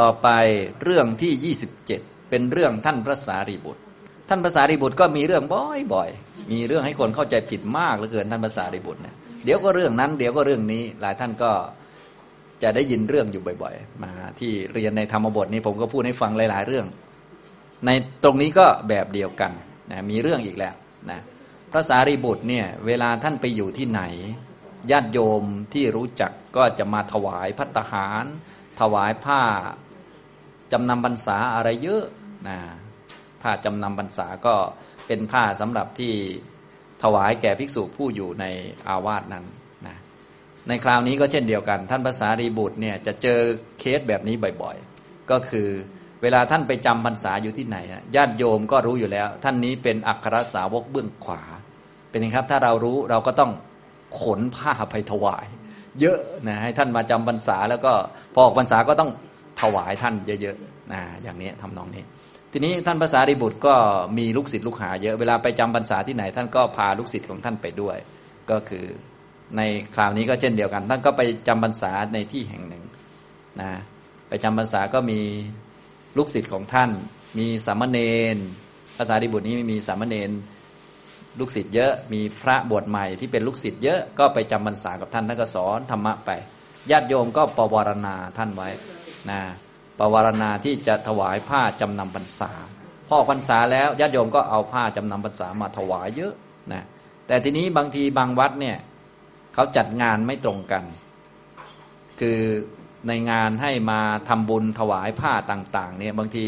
ต่อไปเรื่องที่ 27 เป็นเรื่องท่านพระสารีบุตร ท่านพระสารีบุตรก็มีเรื่องบ่อยๆ มีเรื่องให้คนเข้าใจผิดมากเหลือเกินท่านพระสารีบุตรเนี่ยเดี๋ยวก็เรื่องนั้นเดี๋ยวก็เรื่องนี้หลายท่านก็จะได้ยินเรื่องอยู่บ่อย ๆ มาที่เรียนในธรรมบทนี้ผมก็พูดให้ฟังหลาย ๆ เรื่อง ในตรงนี้ก็แบบเดียวกันนะมีเรื่องอีกแล้วนะพระสารีบุตรเนี่ยเวลาท่านไปอยู่ที่ไหนญาติโยมที่รู้จักก็จะมาถวายพัตหาร ถวายผ้า จำนำบรรษาอะไรเยอะนะผ้าจำนำบรรษาก็เป็นผ้าสำหรับที่ถวายแก่ภิกษุผู้อยู่ในอาวาสนั้นนะในคราวนี้ก็เช่นเดียวกัน ท่านภาษารีบุตรเนี่ยจะเจอเคสแบบนี้บ่อยๆ ก็คือเวลาท่านไปจำพรรษาอยู่ที่ไหนญาติโยมก็รู้อยู่แล้ว ท่านนี้เป็นอัครสาวกเบื้องขวา เป็นไงครับถ้าเรารู้เราก็ต้องขนผ้าไปถวาย เยอะนะให้ท่านมาจำพรรษาแล้วก็พอออกพรรษาก็ต้อง ถวายท่านเยอะๆนะอย่างนี้ทำนองนี้ ทีนี้ท่านภาษาริบุตรก็มีลูกศิษย์ลูกหาเยอะเวลาไปจำพรรษาที่ไหน ท่านก็พาลูกศิษย์ของท่านไปด้วย ก็คือในคราวนี้ก็เช่นเดียวกัน ท่านก็ไปจำพรรษาในที่แห่งหนึ่งนะไปจำพรรษาก็มีลูกศิษย์ของท่าน มีสามเณรภาษาริบุตรนี้มีสามเณรลูกศิษย์เยอะมีพระบวชใหม่ที่เป็นลูกศิษย์เยอะก็ไปจำพรรษากับท่านท่านก็สอนธรรมะไปญาติโยมก็ปวารณาท่านไว้ นะปวารณาที่จะถวายผ้าจำนำพรรษา พอพรรษาแล้วญาติโยมก็เอาผ้าจำนำพรรษามาถวายเยอะนะแต่ทีนี้บางทีบางวัดเนี่ยเขาจัดงานไม่ตรงกัน คือในงานให้มาทำบุญถวายผ้าต่างๆเนี่ยบางที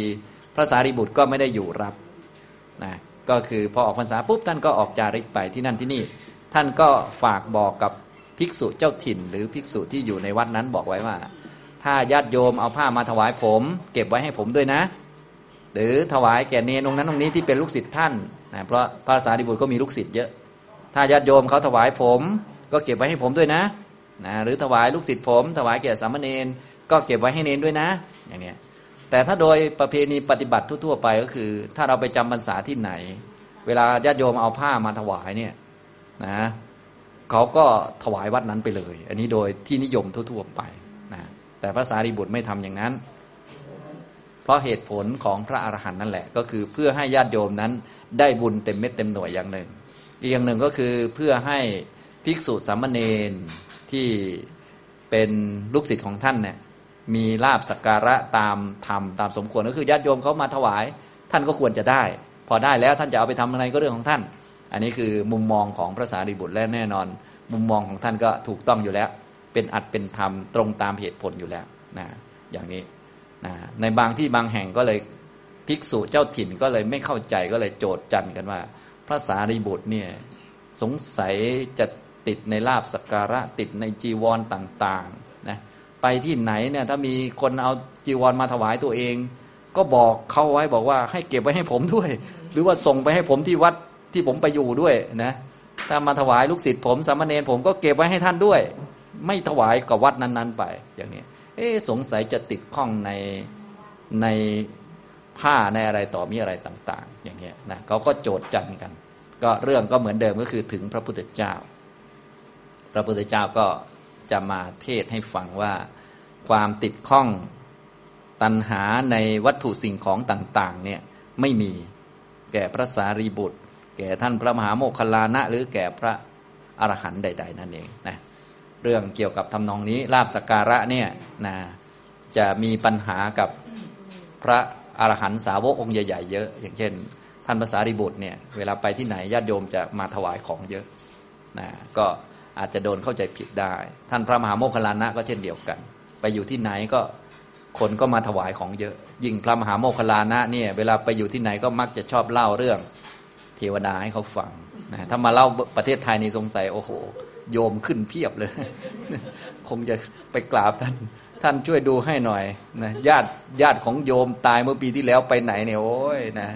พระสารีบุตรก็ไม่ได้อยู่รับนะก็คือพอออกพรรษาปุ๊บท่านก็ออกจาริกไปที่นั่นที่นี่ ท่านก็ฝากบอกกับภิกษุเจ้าถิ่น หรือภิกษุที่อยู่ในวัดนั้นบอกไว้ว่า ถ้าญาติโยมเอาผ้ามาถวายผม เก็บไว้ให้ผมด้วยนะ หรือถวายแก่เนรองนั้นองนี้ที่เป็นลูกศิษย์ท่านนะเพราะพระสารีบุตรก็มีลูกศิษย์เยอะ ถ้าญาติโยมเขาถวายผม ก็เก็บไว้ให้ผมด้วยนะนะหรือถวายลูกศิษย์ผม ถวายแก่สามเณรก็เก็บไว้ให้เนรด้วยนะ อย่างเงี้ยแต่ถ้าโดยประเพณีปฏิบัติทั่วๆไปก็คือ ถ้าเราไปจำพรรษาที่ไหน เวลาญาติโยมเอาผ้ามาถวายเนี่ยนะเขาก็ถวายวัดนั้นไปเลย อันนี้โดยที่นิยมทั่วๆไป แต่พระสารีบุตรไม่ทำอย่างนั้น เพราะเหตุผลของพระอรหันต์นั่นแหละ ก็คือเพื่อให้ญาติโยมนั้นได้บุญเต็มเม็ดเต็มหน่วยอย่างหนึ่ง อีกอย่างหนึ่งก็คือเพื่อให้ภิกษุสามเณรที่เป็นลูกศิษย์ของท่านเนี่ยมีลาบสักการะตามธรรมตามสมควรก็คือญาติโยมเขามาถวาย ท่านก็ควรจะได้ พอได้แล้วท่านจะเอาไปทำอะไรก็เรื่องของท่าน อันนี้คือมุมมองของพระสารีบุตรและแน่นอน มุมมองของท่านก็ถูกต้องอยู่แล้ว เป็นอัดเป็นธรรมตรงตามเหตุผลอยู่แล้วนะอย่างนี้นะในบางที่บางแห่งก็เลยภิกษุเจ้าถิ่นก็เลยไม่เข้าใจก็เลยโจดจันกันว่า พระสารีบุตรเนี่ยสงสัยจะติดในลาบสักการะติดในจีวรต่างๆนะไปที่ไหนเนี่ยถ้ามีคนเอาจีวรมาถวายตัวเอง ก็บอกเขาไว้บอกว่าให้เก็บไว้ให้ผมด้วย หรือว่าส่งไปให้ผมที่วัดที่ผมไปอยู่ด้วยนะถ้ามาถวายลูกศิษย์ผมสามเณรผมก็เก็บไว้ให้ท่านด้วย ไม่ถวายกับวัดนั้น ๆ ไป อย่างนี้เอ๊สงสัยจะติดข้องในในผ้าในอะไรต่อมีอะไรต่าง ๆ อย่างเงี้ยนะเขาก็โจดจันกัน ก็เรื่องก็เหมือนเดิมก็คือถึงพระพุทธเจ้า พระพุทธเจ้าก็จะมาเทศให้ฟังว่าความติดข้องตัณหาในวัตถุสิ่งของต่างๆเนี่ยไม่มีแก่พระสารีบุตร แก่ท่านพระมหาโมคคลานะ หรือแก่พระอรหันต์ใด ๆ นั่นเองนะ เรื่องเกี่ยวกับทำนองนี้ลาบสการะเนี่ยนะจะมีปัญหากับพระอรหันต์สาวกองค์ใหญ่ๆเยอะ อย่างเช่น ท่านพระสารีบุตรเนี่ยเวลาไปที่ไหนญาติโยมจะมาถวายของเยอะนะก็อาจจะโดนเข้าใจผิดได้ ท่านพระมหาโมคคลานะก็เช่นเดียวกัน ไปอยู่ที่ไหนก็คนก็มาถวายของเยอะ ยิ่งพระมหาโมคคลานะเนี่ยเวลาไปอยู่ที่ไหนก็มักจะชอบเล่าเรื่องเทวดาให้เขาฟังนะถ้ามาเล่าประเทศไทยนี่สงสัยโอ้โห โยมขึ้นเพียบเลย คงจะไปกราบท่าน ท่านช่วยดูให้หน่อยนะญาติญาติของโยมตายเมื่อปีที่แล้วไปไหนเนี่ยโอ้ยนะ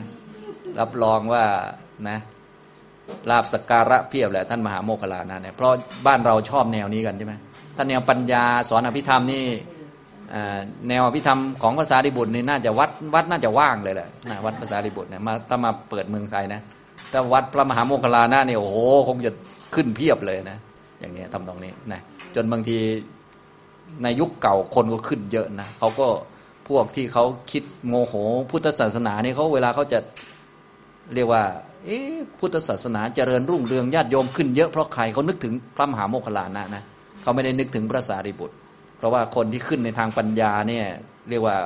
รับรองว่านะลาบสการะเพียบแหละท่านมหาโมคคลานะเนี่ยเพราะบ้านเราชอบแนวนี้กันใช่ไหมท่านแนวปัญญาสอนอภิธรรมนี่แนวอภิธรรมของภาษาดิบุตรนี่น่าจะวัดวัดน่าจะว่างเลยแหละนะวัดภาษาดิบุตรเนี่ยมาถ้ามาเปิดเมืองไทยนะถ้าวัดพระมหาโมคคลานะเนี่ยโอ้โหคงจะขึ้นเพียบเลยนะ อย่างเงี้ยทำตรงนี้นะจนบางทีในยุคเก่าคนก็ขึ้นเยอะนะเขาก็พวกที่เขาคิดโมโห พุทธศาสนาเนี่ยเขาเวลาเขาจะเรียกว่า เอ๊พุทธศาสนาเจริญรุ่งเรืองญาติโยมขึ้นเยอะเพราะใครเขานึกถึงพระมหาโมคคลลานะนะเขาไม่ได้นึกถึงพระสารีบุตร เพราะว่าคนที่ขึ้นในทางปัญญาเนี่ยเรียกว่า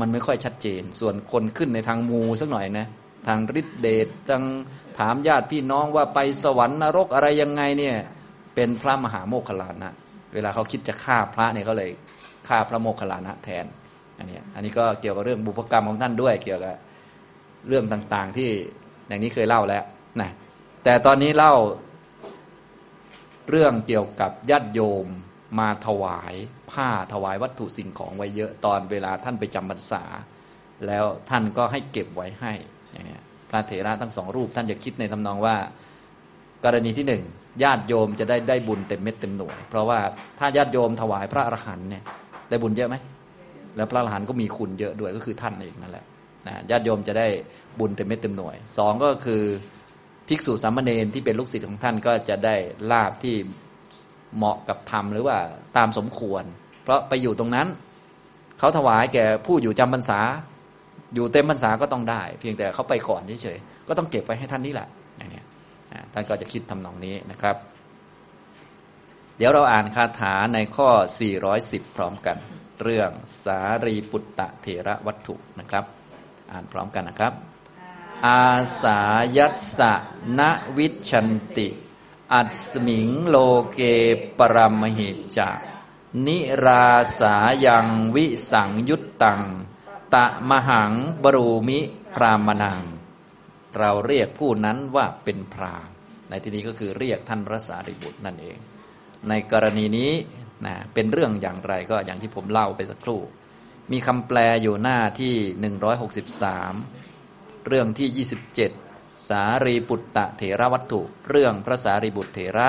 มันไม่ค่อยชัดเจน ส่วนคนขึ้นในทางมูสักหน่อยนะทางฤทธิเดชทางถามญาติพี่น้องว่าไปสวรรค์นรกอะไรยังไงเนี่ย เป็นพระมหาโมคคลานะ เวลาเขาคิดจะฆ่าพระเนี่ยเขาเลยฆ่าพระโมคคลานะแทนอันนี้อันนี้ก็เกี่ยวกับเรื่องบุพกรรมของท่านด้วย เกี่ยวกับเรื่องต่างๆที่อย่างนี้เคยเล่าแล้วนะแต่ตอนนี้เล่าเรื่องเกี่ยวกับญาติโยมมาถวายผ้าถวายวัตถุสิ่งของไว้เยอะตอนเวลาท่านไปจำพรรษา แล้วท่านก็ให้เก็บไว้ให้อย่างเงี้ยพระเถระทั้งสองรูปท่านจะคิดในทำนองว่า กรณีที่หนึ่ง ญาติโยมจะได้ได้บุญเต็มเม็ดเต็มหน่วย เพราะว่าถ้าญาติโยมถวายพระอรหันต์เนี่ยได้บุญเยอะไหมแล้วพระอรหันต์ก็มีคุณเยอะด้วยก็คือท่านเองนั่นแหละนะญาติโยมจะได้บุญเต็มเม็ดเต็มหน่วยสองก็คือภิกษุสามเณรที่เป็นลูกศิษย์ของท่านก็จะได้ลาบที่เหมาะกับธรรมหรือว่าตามสมควร เพราะไปอยู่ตรงนั้นเขาถวายแก่ผู้อยู่จำพรรษา อยู่เต็มพรรษาก็ต้องได้ เพียงแต่เขาไปก่อนเฉยๆก็ต้องเก็บไว้ให้ท่านนี่แหละ ท่านก็จะคิดทำนองนี้นะครับ เดี๋ยวเราอ่านคาถาในข้อ 410 พร้อมกัน เรื่องสารีปุตตะเถระวัตถุนะครับ อ่านพร้อมกันนะครับ อาสายัสะนวิชันติ อัสมิงโลเกปรมหิจานิราสายังวิสังยุตตัง ตะมหังบรูมิพรามนัง เราเรียกผู้นั้นว่าเป็นพรามในที่นี้ก็คือเรียกท่านพระสารีบุตรนั่นเอง ในกรณีนี้นะเป็นเรื่องอย่างไรก็อย่างที่ผมเล่าไปสักครู่ มีคำแปลอยู่หน้าที่ 163 เรื่องที่ 27 สารีปุตตะเถระวัตถุ เรื่องพระสารีบุตรเถระ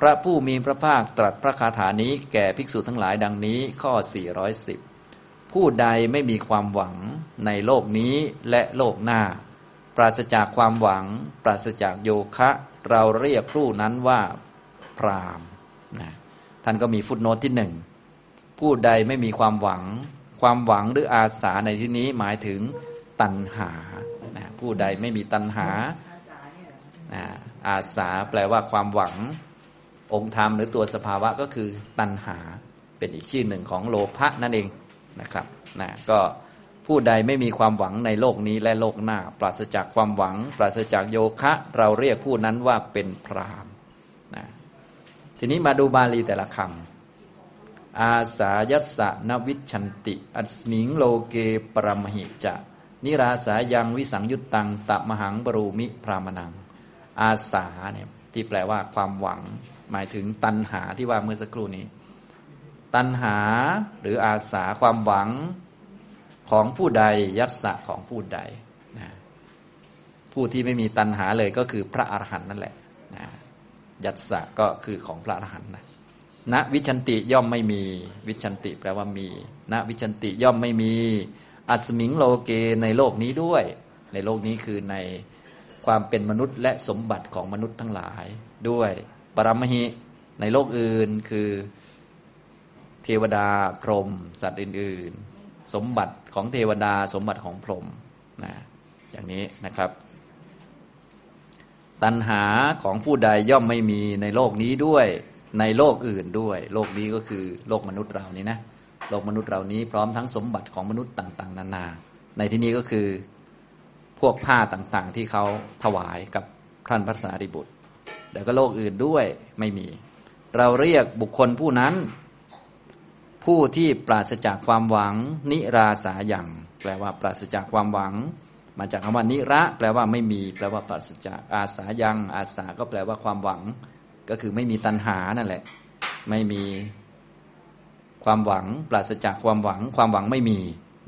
พระผู้มีพระภาคตรัสพระคาถานี้แก่ภิกษุทั้งหลายดังนี้ข้อ 410 ผู้ใดไม่มีความหวังในโลกนี้และโลกหน้า ปราศจากความหวัง ปราศจากโยคะ เราเรียกผู้นั้นว่าพรามนะท่านก็มีฟุตโนตที่หนึ่งผู้ใดไม่มีความหวัง ความหวังหรืออาสาในที่นี้หมายถึงตัณหานะผู้ใดไม่มีตัณหานะอาสาแปลว่าความหวัง องค์ธรรมหรือตัวสภาวะก็คือตัณหาเป็นอีกชื่อหนึ่งของโลภะนั่นเองนะครับนะก็ ผู้ใดไม่มีความหวังในโลกนี้และโลกหน้า ปราศจากความหวัง ปราศจากโยคะ เราเรียกผู้นั้นว่าเป็นพรามนะทีนี้มาดูบาลีแต่ละคำอาสายัสะนวิชันติ อัสมิงโลเกปรมหิจะ นิราสายังวิสังยุตตังตะมหังบรูมิพรามนัง อาสาเนี่ยที่แปลว่าความหวัง หมายถึงตัณหาที่ว่าเมื่อสักครู่นี้ ตัณหาหรืออาสาความหวัง ของผู้ใดยัตสะของผู้ใดนะผู้ที่ไม่มีตัณหาเลยก็คือพระอรหันต์นั่นแหละนะยัสสะก็คือของพระอรหันต์นะนะ วิชชันติย่อมไม่มี วิชชันติแปลว่ามีนะ วิชชันติย่อมไม่มี อัสมิงโลเกในโลกนี้ด้วย ในโลกนี้คือในความเป็นมนุษย์และสมบัติของมนุษย์ทั้งหลายด้วย ปรัมหิในโลกอื่นคือ เทวดาพรหมสัตว์อื่น สมบัติของเทวดาสมบัติของพรหมนะอย่างนี้นะครับ ตัณหาของผู้ใดย่อมไม่มีในโลกนี้ด้วยในโลกอื่นด้วย โลกนี้ก็คือโลกมนุษย์เรานี้นะโลกมนุษย์เรานี้พร้อมทั้งสมบัติของมนุษย์ต่าง ๆ นานา ในที่นี้ก็คือพวกผ้าต่างๆ ที่เขาถวายกับท่านพระสารีบุตร แต่ก็โลกอื่นด้วยไม่มี เราเรียกบุคคลผู้นั้น ผู้ที่ปราศจากความหวัง นิราสาอย่างแปลว่าปราศจากความหวัง มาจากคำว่านิระ แปลว่าไม่มี แปลว่าปราศจากอาสายังอาสาก็แปลว่าความหวัง ก็คือไม่มีตัณหานั่นแหละ ไม่มีความหวัง ปราศจากความหวัง ความหวังไม่มี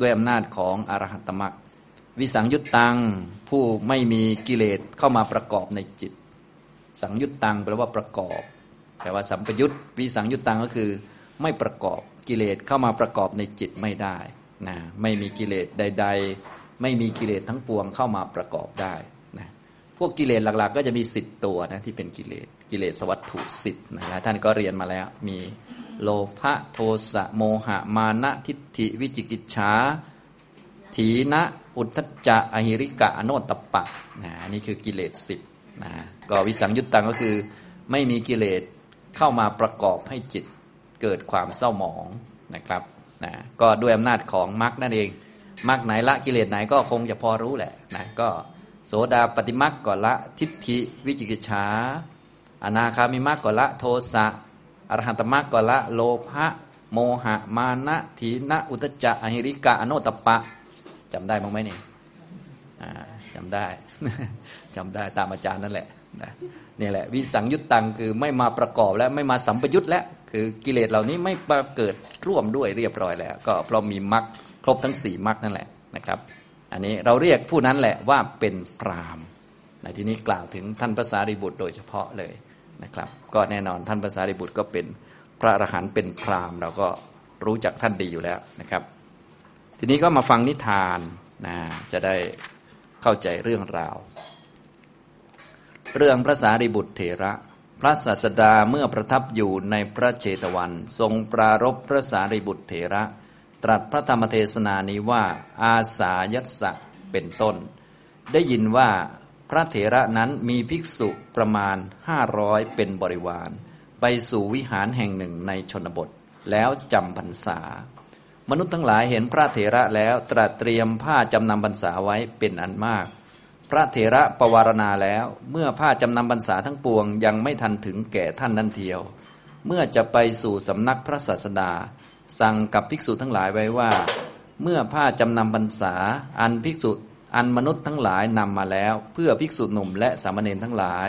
ด้วยอำนาจของอรหัตตมรรควิสังยุตตังผู้ไม่มีกิเลสเข้ามาประกอบในจิต สังยุตตังแปลว่าประกอบแปลว่าสัมปยุตวิสังยุตตังก็คือ ไม่ประกอบกิเลสเข้ามาประกอบในจิตไม่ได้นะไม่มีกิเลสใด ๆ ไม่มีกิเลสทั้งปวงเข้ามาประกอบได้นะพวกกิเลสหลักๆ ก็จะมีสิบตัวนะที่เป็นกิเลสกิเลสวัตถุสิบนะท่านก็เรียนมาแล้วมีโลภะโทสะโมหะมานะทิฏฐิวิจิกิจฉาถีนะอุทธจะอหิริกะอโนตปะนะนี่คือกิเลสสิบนะก็วิสังยุตตังก็คือ ไม่มีกิเลสเข้ามาประกอบให้จิต เกิดความเศร้าหมองนะครับนะก็ด้วยอำนาจของมรรคนั่นเองมรรคไหนละกิเลสไหนก็คงจะพอรู้แหละนะก็โสดาปฏิมรรคก่อนละทิฏฐิวิจิกิจฉาอนาคามิมรรคก่อนละโทสะอรหันตมรรคก่อนละโลภะโมหะมานะทีนะอุตจะอหิริกะอโนตปะจำได้บ้างไหมเนี่ยจำได้จำได้ตามอาจารย์นั่นแหละนี่ นี่แหละวิสังยุตตังคือไม่มาประกอบและไม่มาสัมปยุตแล้วคือกิเลสเหล่านี้ไม่มาเกิดร่วมด้วยเรียบร้อยแล้ว ก็เพราะมีมรรคครบทั้งสี่มรรคนั่นแหละนะครับ อันนี้เราเรียกผู้นั้นแหละว่าเป็นพรามในที่นี้กล่าวถึงท่านภาษาริบุตรโดยเฉพาะเลยนะครับ ก็แน่นอนท่านภาษาริบุตรก็เป็นพระอรหันต์เป็นพรามเราก็รู้จักท่านดีอยู่แล้วนะครับ ทีนี้ก็มาฟังนิทานนะจะได้เข้าใจเรื่องราว เรื่องพระสารีบุตรเถระ พระศาสดาเมื่อประทับอยู่ในพระเจตวัน ทรงปรารบพระสารีบุตรเถระ ตรัสพระธรรมเทศนานี้ว่า อาสายัสสะเป็นต้น ได้ยินว่าพระเถระนั้นมีภิกษุประมาณห้าร้อยเป็นบริวาร ไปสู่วิหารแห่งหนึ่งในชนบท แล้วจำพรรษามนุษย์ทั้งหลายเห็นพระเถระแล้วตรัสเตรียมผ้าจำนำบรรษาไว้เป็นอันมาก พระเถระปวารณาแล้ว เมื่อผ้าจำนำบรรษาทั้งปวงยังไม่ทันถึงแก่ท่านนั่นเทียว เมื่อจะไปสู่สำนักพระศาสดา สั่งกับภิกษุทั้งหลายไว้ว่า เมื่อผ้าจำนำบรรษาอันภิกษุอันมนุษย์ทั้งหลายนำมาแล้ว เพื่อภิกษุหนุ่มและสามเณรทั้งหลาย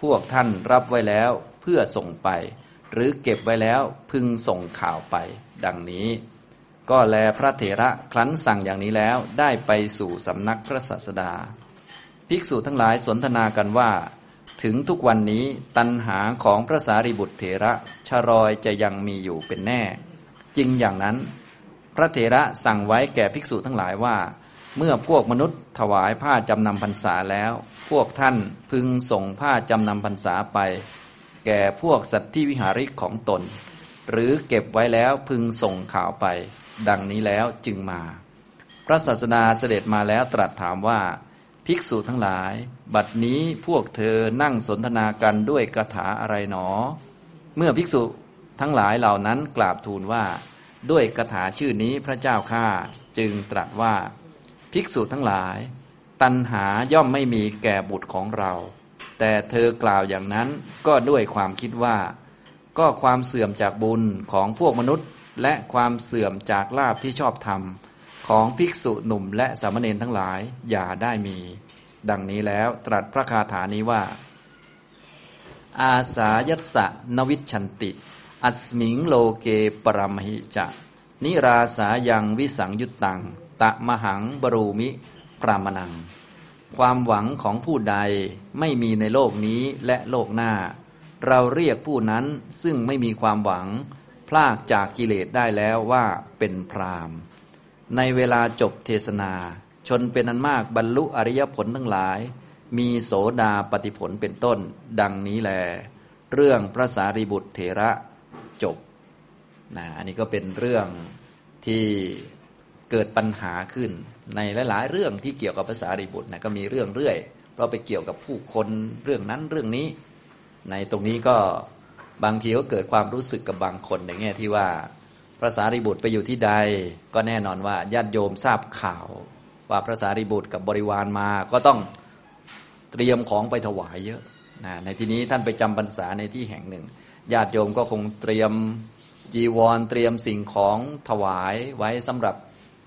พวกท่านรับไว้แล้วเพื่อส่งไป หรือเก็บไว้แล้วพึงส่งข่าวไป ดังนี้ ก็แลพระเถระครั้นสั่งอย่างนี้แล้วได้ไปสู่สำนักพระศาสดา ภิกษุทั้งหลายสนทนากันว่า ถึงทุกวันนี้ตัณหาของพระสารีบุตรเถระชรอยจะยังมีอยู่เป็นแน่ จริงอย่างนั้น พระเถระสั่งไว้แก่ภิกษุทั้งหลายว่า เมื่อพวกมนุษย์ถวายผ้าจำนำพรรษาแล้ว พวกท่านพึงส่งผ้าจำนำพรรษาไป แก่พวกสัตว์ที่วิหาริกของตน หรือเก็บไว้แล้วพึงส่งข่าวไป ดังนี้แล้วจึงมา พระศาสดาเสด็จมาแล้วตรัสถามว่า ภิกษุทั้งหลาย บัดนี้พวกเธอนั่งสนทนากันด้วยคาถาอะไรหนอ เมื่อภิกษุทั้งหลายเหล่านั้นกราบทูลว่า ด้วยคาถาชื่อนี้พระเจ้าข้าจึงตรัสว่า ภิกษุทั้งหลาย ตัณหาย่อมไม่มีแก่บุตรของเรา แต่เธอกล่าวอย่างนั้นก็ด้วยความคิดว่า ก็ความเสื่อมจากบุญของพวกมนุษย์ และความเสื่อมจากลาบที่ชอบธรรม ของภิกษุหนุ่มและสามเณรทั้งหลายอย่าได้มี ดังนี้แล้วตรัสพระคาถานี้ว่า อาสายัสะนวิชันติ อัสมิงโลเกปรมหิจะ นิราสายังวิสังยุตตัง ตะมหังบรูมิปรามนัง ความหวังของผู้ใดไม่มีในโลกนี้และโลกหน้า เราเรียกผู้นั้นซึ่งไม่มีความหวัง พลากจากกิเลสได้แล้วว่าเป็นพราม ในเวลาจบเทศนา ชนเป็นอันมากบรรลุอริยผลทั้งหลาย มีโสดาปฏิผลเป็นต้น ดังนี้แล เรื่องพระสารีบุตรเถระจบนะอันนี้ก็เป็นเรื่องที่เกิดปัญหาขึ้น ในหลาย ๆ เรื่องที่เกี่ยวกับภาษารีบุตรนะก็มีเรื่องเรื่อยเพราะไปเกี่ยวกับผู้คนเรื่องนั้นเรื่องนี้ ในตรงนี้ก็บางทีก็เกิดความรู้สึกกับบางคนในแง่ที่ว่า พระสารีบุตรไปอยู่ที่ใด ก็แน่นอนว่าญาติโยมทราบข่าว ว่าพระสารีบุตรกับบริวารมาก็ต้องเตรียมของไปถวายเยอะนะในที่นี้ท่านไปจำพรรษาในที่แห่งหนึ่งญาติโยมก็คงเตรียมจีวรเตรียมสิ่งของถวายไว้สำหรับ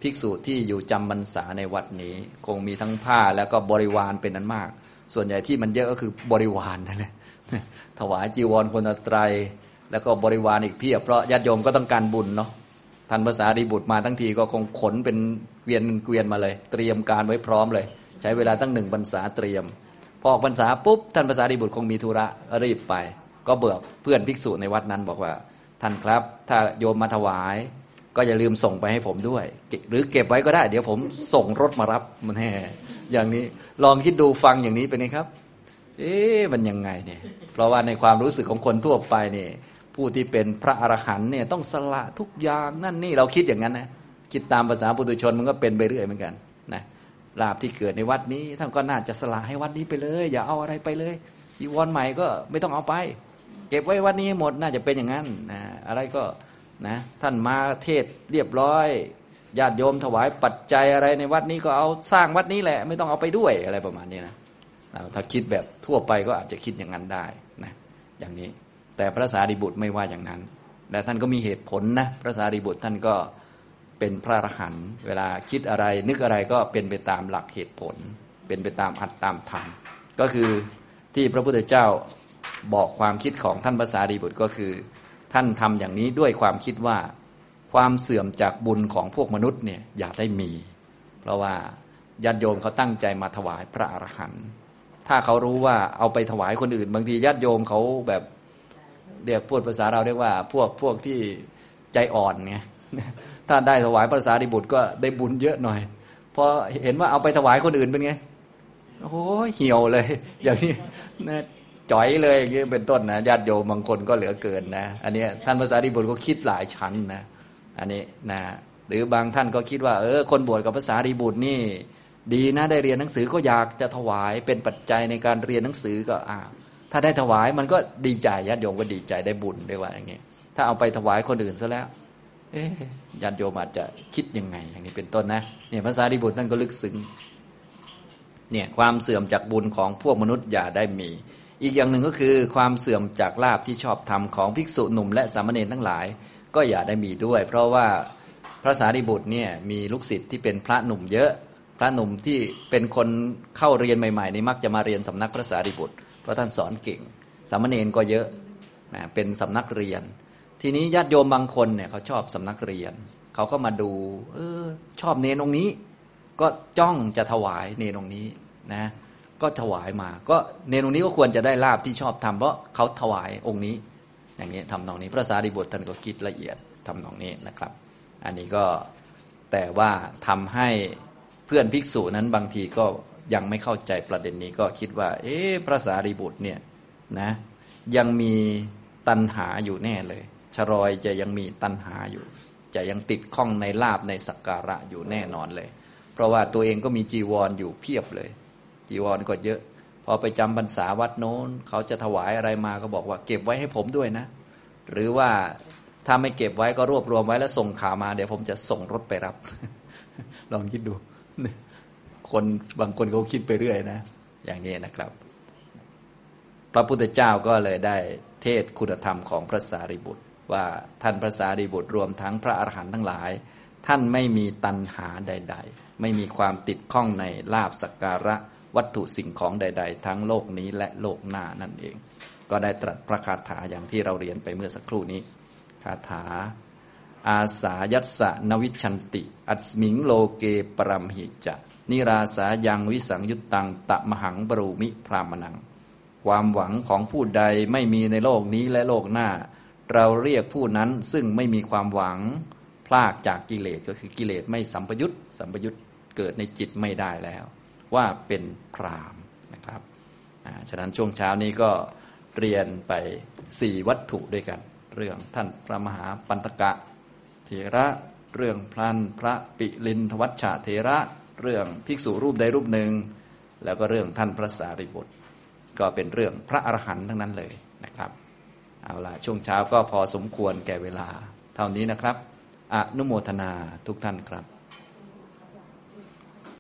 ภิกษุที่อยู่จำพรรษาในวัดนี้ คงมีทั้งผ้าแล้วก็บริวารเป็นนั้นมาก ส่วนใหญ่ที่มันเยอะก็คือบริวารนั่นแหละถวายจีวรคนไตร แล้วก็บริวารอีกเพียบเพราะญาติโยมก็ต้องการบุญเนาะท่านภาษาดีบุตรมาทั้งทีก็คงขนเป็นเกวียนเกวียนมาเลย เตรียมการไว้พร้อมเลย ใช้เวลาตั้งหนึ่งพรรษาเตรียม พอออกพรรษาปุ๊บท่านภาษาดีบุตรคงมีธุระรีบไป ก็เบิกเพื่อนภิกษุในวัดนั้นบอกว่า ท่านครับ ถ้าโยมมาถวาย ก็อย่าลืมส่งไปให้ผมด้วย หรือเก็บไว้ก็ได้ เดี๋ยวผมส่งรถมารับมันแห่อย่างนี้ลองคิดดูฟังอย่างนี้เป็นไงครับ เอ๊ะมันยังไงเนี่ยเพราะว่าในความรู้สึกของคนทั่วไปเนี่ย ผู้ที่เป็นพระอรหันต์เนี่ยต้องสละทุกอย่างนั่นนี่เราคิดอย่างนั้นนะคิดตามภาษาปุถุชนมันก็เป็นไปเรื่อยเหมือนกันนะลาบที่เกิดในวัดนี้ท่านก็น่าจะสละให้วัดนี้ไปเลย อย่าเอาอะไรไปเลยจีวรใหม่ก็ไม่ต้องเอาไป เก็บไว้วัดนี้หมดน่าจะเป็นอย่างนั้นนะอะไรก็นะท่านมาเทศเรียบร้อยญาติโยมถวายปัจจัยอะไรในวัดนี้ก็เอาสร้างวัดนี้แหละ ไม่ต้องเอาไปด้วยอะไรประมาณนี้นะถ้าคิดแบบทั่วไปก็อาจจะคิดอย่างนั้นได้นะอย่างนี้ แต่พระสารีบุตรไม่ว่าอย่างนั้น และท่านก็มีเหตุผลนะพระสารีบุตรท่านก็เป็นพระอรหันต์เวลาคิดอะไร นึกอะไรก็เป็นไปตามหลักเหตุผล เป็นไปตามอัตตามธรรมก็คือที่พระพุทธเจ้าบอกความคิดของท่านพระสารีบุตรก็คือ ท่านทำอย่างนี้ด้วยความคิดว่าความเสื่อมจากบุญของพวกมนุษย์เนี่ยอย่าได้มี เพราะว่าญาติโยมเขาตั้งใจมาถวายพระอรหันต์ถ้าเขารู้ว่าเอาไปถวายคนอื่น บางทีญาติโยมเขาแบบ เรียกพูดภาษาเราเรียกว่า พวกพวกที่ใจอ่อนไงถ้าได้ถวายภาษาดิบุตรก็ได้บุญเยอะหน่อยพอเห็นว่าเอาไปถวายคนอื่นเป็นไงโอ้ยเหี่ยวเลย อย่างนี้นะจ่อยเลยอย่างนี้เป็นต้นนะญาติโยมบางคนก็เหลือเกินนะ อันนี้ท่านภาษาดิบุตรก็คิดหลายชั้นนะ อันนี้นะหรือบางท่านก็คิดว่า เออ คนบวชกับภาษาดิบุตรนี่ ดีนะได้เรียนหนังสือก็อยากจะถวายเป็นปัจจัยในการเรียนหนังสือก็อ่า ถ้าได้ถวายมันก็ดีใจญาติโยมก็ดีใจได้บุญด้วยว่าอย่างนี้ถ้าเอาไปถวายคนอื่นซะแล้ว เอ๊ญาติโยมอาจจะคิดยังไง อย่างนี้เป็นต้นนะเนี่ยภาษาดิบุตรท่านก็ลึกซึ้งเนี่ยความเสื่อมจากบุญของพวกมนุษย์อย่าได้มี อีกอย่างหนึ่งก็คือความเสื่อมจากลาบที่ชอบทำของภิกษุหนุ่มและสามเณรทั้งหลาย ก็อย่าได้มีด้วย เพราะว่าพระสารีบุตรเนี่ยมีลูกศิษย์ที่เป็นพระหนุ่มเยอะ พระหนุ่มที่เป็นคนเข้าเรียนใหม่ๆนี่มักจะมาเรียนสำนักพระสารีบุตร เพราะท่านสอนเก่ง สามเณรก็เยอะนะเป็นสำนักเรียน ทีนี้ญาติโยมบางคนเนี่ยเขาชอบสำนักเรียน เขาก็มาดู เออ ชอบเนนองนี้ ก็จ้องจะถวายเนนองนี้นะ ก็ถวายมา ก็เนนองนี้ก็ควรจะได้ลาบที่ชอบทำเพราะเขาถวายองค์นี้ อย่างนี้ทำนองนี้ พระสารีบุตรท่านก็คิดละเอียดทำนองนี้นะครับ อันนี้ก็แต่ว่าทำให้เพื่อนภิกษุนั้นบางทีก็ ยังไม่เข้าใจประเด็นนี้ก็คิดว่า เอ๊ะพระสารีบุตรเนี่ยนะยังมีตัณหาอยู่แน่เลย ชรอยจะยังมีตัณหาอยู่ จะยังติดข้องในลาบในสักการะอยู่แน่นอนเลย เพราะว่าตัวเองก็มีจีวรออยู่เพียบเลย จีวรก็เยอะ พอไปจำพรรษาวัดโน้น เขาจะถวายอะไรมาก็บอกว่า เก็บไว้ให้ผมด้วยนะ หรือว่าถ้าไม่เก็บไว้ก็รวบรวมไว้แล้วส่งข่าวมา เดี๋ยวผมจะส่งรถไปรับ ลองคิดดู คนบางคนเขาคิดไปเรื่อยนะ อย่างนี้นะครับ พระพุทธเจ้าก็เลยได้เทศคุณธรรมของพระสารีบุตร ว่าท่านพระสารีบุตรรวมทั้งพระอรหันต์ทั้งหลาย ท่านไม่มีตัณหาใด ๆ ไม่มีความติดข้องในลาบสักการะวัตถุสิ่งของใด ๆ ทั้งโลกนี้และโลกหน้านั่นเอง ก็ได้ตรัสพระคาถาอย่างที่เราเรียนไปเมื่อสักครู่นี้ คาถา อาสายัสสะนวิชันติ อัสมิงโลเกปรมหิจะ นิราสายังวิสังยุตตังตะมหังบรูมิพรามนัง ความหวังของผู้ใดไม่มีในโลกนี้และโลกหน้า เราเรียกผู้นั้นซึ่งไม่มีความหวังพลากจากกิเลสก็คือกิเลสไม่สัมปยุตสัมปยุตเกิดในจิตไม่ได้แล้ว ว่าเป็นพรามนะครับฉะนั้นช่วงเช้านี้ก็เรียนไปสี่วัตถุด้วยกัน เรื่องท่านพระมหาปันตกะเถระเรื่องพลันพระปิลินทวัชชะเถระ เรื่องภิกษุรูปใดรูปหนึ่ง แล้วก็เรื่องท่านพระสารีบุตร ก็เป็นเรื่องพระอรหันต์ทั้งนั้นเลยนะครับ เอาละช่วงเช้าก็พอสมควรแก่เวลา เท่านี้นะครับ อนุโมทนาทุกท่านครับ